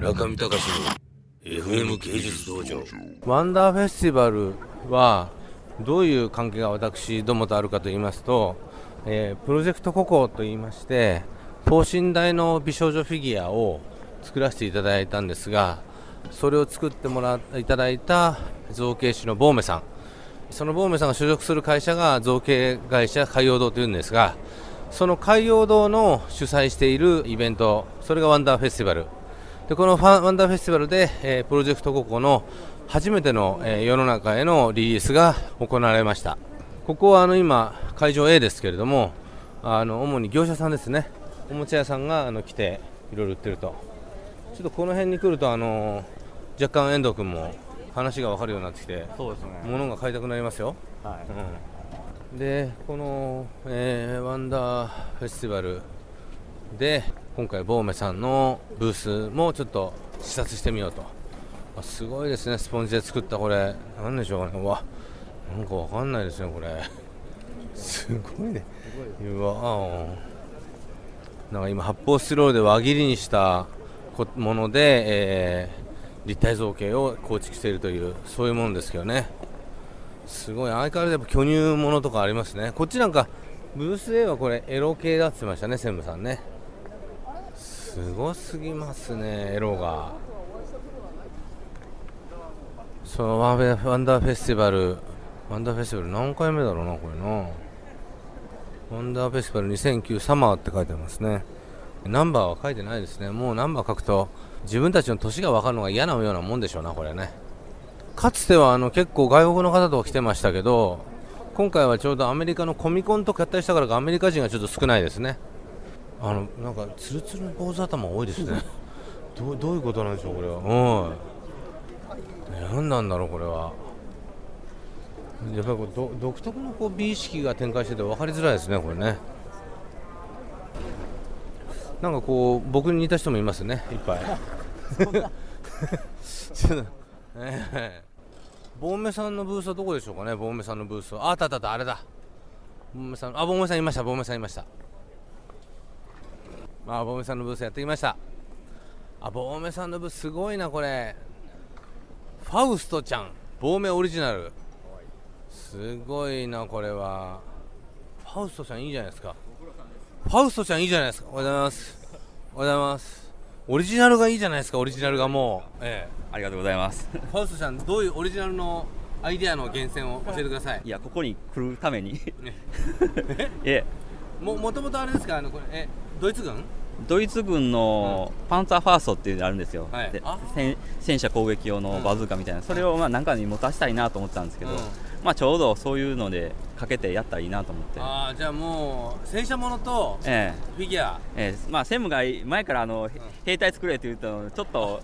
中見隆の FM 芸術道場。ワンダーフェスティバルはどういう関係が私どもとあるかと言いますと、えープロジェクトココと言いまして等身大の美少女フィギュアを作らせていただいたんですがそれを作ってもらいただいた造形師のボーメさん。そのボーメさんが所属する会社が造形会社海洋堂というんですがその海洋堂の主催しているイベントそれがワンダーフェスティバル。でこのファンワンダーフェスティバルで、えープロジェクトココの初めての、えー世の中へのリリースが行われました。ここはあの今会場 A ですけれどもあの主に業者さんですね。おもちゃ屋さんがあの来ていろいろ売ってると。ちょっとこの辺に来るとあの若干遠藤君も話が分かるようになってきてそうですね。物が買いたくなりますよ。はい。うん、でこの、えーワンダーフェスティバルで今回ボーメさんのブースもちょっと視察してみようと。あすごいですね。スポンジで作ったこれ。なんでしょうかね。うわなんかわかんないですねこれ。すごいね。うわなんか今発泡スチロールで輪切りにしたもので、えー立体造形を構築しているというそういうものですけどね。すごい。相変わらずやっぱ巨乳ものとかありますね。こっちなんかブース A はこれエロ系だって言ってましたね専務さんね。すごすぎますねエロが。そのワンベワンダーフェスティバルワンダーフェスティバル何回目だろうなこれな。ワンダーフェスティバル2009サマーって書いてますね。ナンバーは書いてないですね。もうナンバー書くと自分たちの年が分かるのが嫌なようなもんでしょうなこれね。かつてはあの結構外国の方とか来てましたけど今回はちょうどアメリカのコミコンと合体したからかアメリカ人がちょっと少ないですね。あのなんかツルツルの坊主頭多いですね。どうどういうことなんでしょうこれは。うん。何なんだろうこれは。やっぱりこうど独特のこう美意識が展開してて分かりづらいですねこれね。なんかこう僕に似た人もいますねいっぱい。ちょっとええボンメさんのブースはどこでしょうかねボンメさんのブースは。ああったあったあったあれだ。ボンメさんあボンメさんいましたボンメさんいましたあボさんのブースやってきました。あボンメさんのブースすごいなこれ。ファウストちゃん。ボーメオリジナル。すごいなこれは。ファウストちゃんいいじゃないですか。ファウストちゃんいいじゃないですか。おはようございます。おはようございます。オリジナルがいいじゃないですかオリジナルがもう。えありがとうございます。えファウストちゃんどういうオリジナルのアイデアの源泉を教えてください。いや、ここに来るために。ね。え、ももともとあれですか？あのこれえドイツ軍？ドイツ軍のパンツァーファーストっていうのがあるんですよ。ではい。あ。戦戦車攻撃用のバズーカみたいな、それをまあなんかに持たせたいなと思ってたんですけど、うん。まあちょうどそういうのでかけてやったらいいなと思って。ああじゃあもう戦車ものとえフィギュア。ええ。えまあ専務が前からあの、へ兵隊作れって言ったのちょっと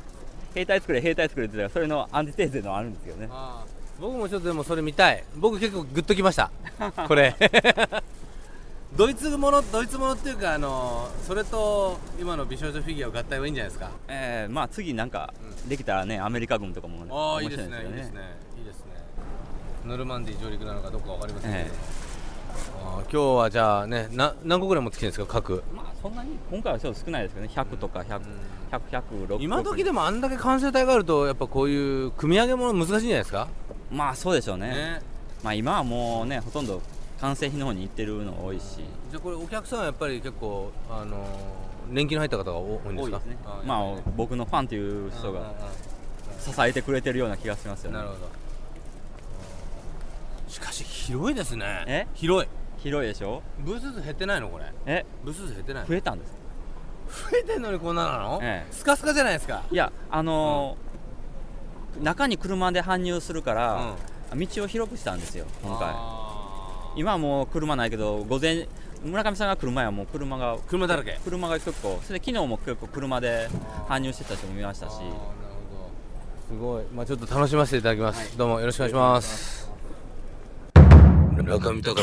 兵隊作れ兵隊作れって言ったらそれのアンチテーゼのあるんですよね。僕もちょっとでもそれ見たい。僕結構グッときました。これ ドイツものドイツものっていうかあのそれと今の美少女フィギュアを合体はいいんじゃないですか？ええまあ次なんかできたらねアメリカ軍とかもねああいいですねいいですね。いいですね。ノルマンディー上陸なのかどこかわかりませんけど、えあー今日はじゃあねな何個ぐらい持ってきてるんですか各まあそんなに今回はちょっと少ないですけどね。100とか100、100、100、今時でもあんだけ完成体があるとやっぱこういう組み上げもの難しいんじゃないですか？まあそうでしょうね。ね。まあ今はもうねほとんど完成品の方に行ってるの多いし。じゃあこれお客さんはやっぱり結構あのー年季の入った方が多いんですか？ね。まあ僕のファンという人がうんうんうん。支えてくれてるような気がしますよね。なるほど。しかし広いですね。え？広い。広いでしょ？ブース数減ってないのこれ。え？ブース数減ってない増えたんです増えてんのにこんななの、ええ。スカスカじゃないですか。いやあのー中に車で搬入するから、道を広くしたんですよ今回今はもう車ないけど午前村上さんが来る前はもう車が車だらけ？車が結構それで昨日も結構車で搬入してた人も見ましたし。すごい。まあちょっと楽しませていただきます、どうもよろしくお願いします。中見隆の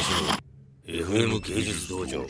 FM 芸術道場